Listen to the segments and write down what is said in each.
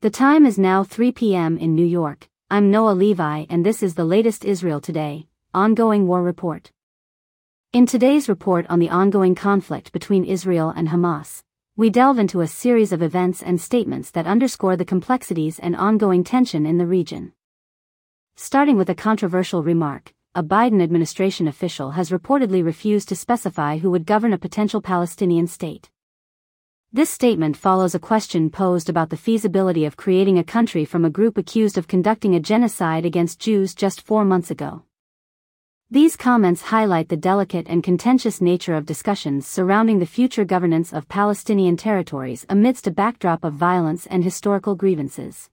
The time is now 3 p.m. in New York. I'm Noa Levi and this is the latest Israel Today, ongoing war report. In today's report on the ongoing conflict between Israel and Hamas, we delve into a series of events and statements that underscore the complexities and ongoing tension in the region. Starting with a controversial remark, a Biden administration official has reportedly refused to specify who would govern a potential Palestinian state. This statement follows a question posed about the feasibility of creating a country from a group accused of conducting a genocide against Jews just four months ago. These comments highlight the delicate and contentious nature of discussions surrounding the future governance of Palestinian territories amidst a backdrop of violence and historical grievances.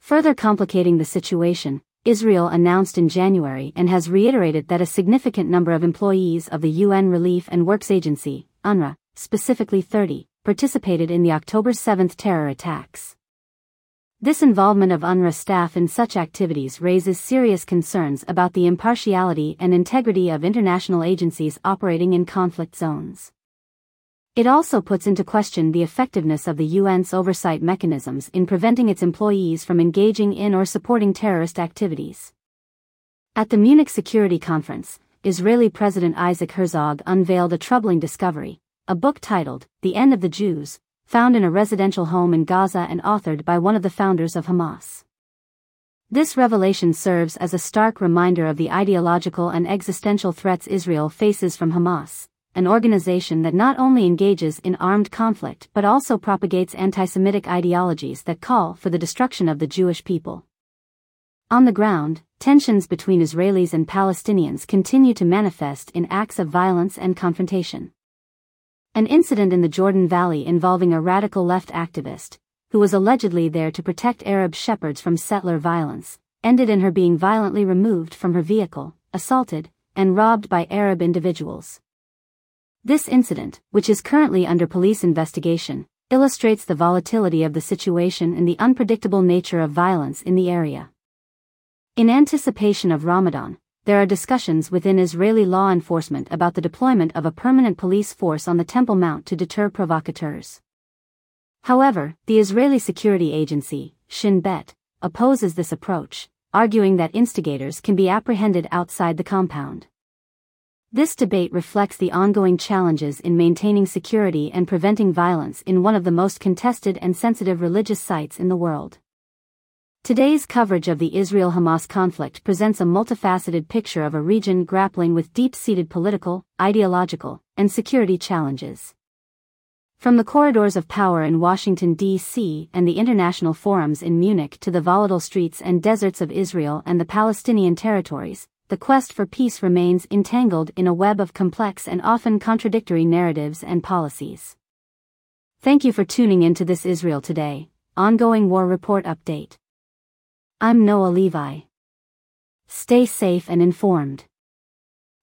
Further complicating the situation, Israel announced in January and has reiterated that a significant number of employees of the UN Relief and Works Agency, UNRWA, specifically 30, participated in the October 7 terror attacks. This involvement of UNRWA staff in such activities raises serious concerns about the impartiality and integrity of international agencies operating in conflict zones. It also puts into question the effectiveness of the UN's oversight mechanisms in preventing its employees from engaging in or supporting terrorist activities. At the Munich Security Conference, Israeli President Isaac Herzog unveiled a troubling discovery a book titled The End of the Jews, found in a residential home in Gaza and authored by one of the founders of Hamas. This revelation serves as a stark reminder of the ideological and existential threats Israel faces from Hamas, an organization that not only engages in armed conflict but also propagates anti-Semitic ideologies that call for the destruction of the Jewish people. On the ground, tensions between Israelis and Palestinians continue to manifest in acts of violence and confrontation. An incident in the Jordan Valley involving a radical left activist, who was allegedly there to protect Arab shepherds from settler violence, ended in her being violently removed from her vehicle, assaulted, and robbed by Arab individuals. This incident, which is currently under police investigation, illustrates the volatility of the situation and the unpredictable nature of violence in the area. In anticipation of Ramadan, there are discussions within Israeli law enforcement about the deployment of a permanent police force on the Temple Mount to deter provocateurs. However, the Israeli security agency, Shin Bet, opposes this approach, arguing that instigators can be apprehended outside the compound. This debate reflects the ongoing challenges in maintaining security and preventing violence in one of the most contested and sensitive religious sites in the world. Today's coverage of the Israel-Hamas conflict presents a multifaceted picture of a region grappling with deep-seated political, ideological, and security challenges. From the corridors of power in Washington, D.C. and the international forums in Munich to the volatile streets and deserts of Israel and the Palestinian territories, the quest for peace remains entangled in a web of complex and often contradictory narratives and policies. Thank you for tuning in to this Israel Today, ongoing war report update. I'm Noa Levi. Stay safe and informed.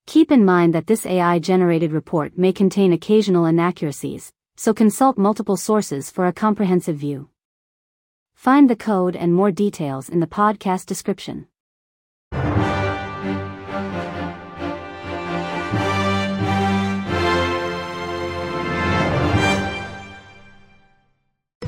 Keep in mind that this AI generated report may contain occasional inaccuracies, so consult multiple sources for a comprehensive view. Find the code and more details in the podcast description.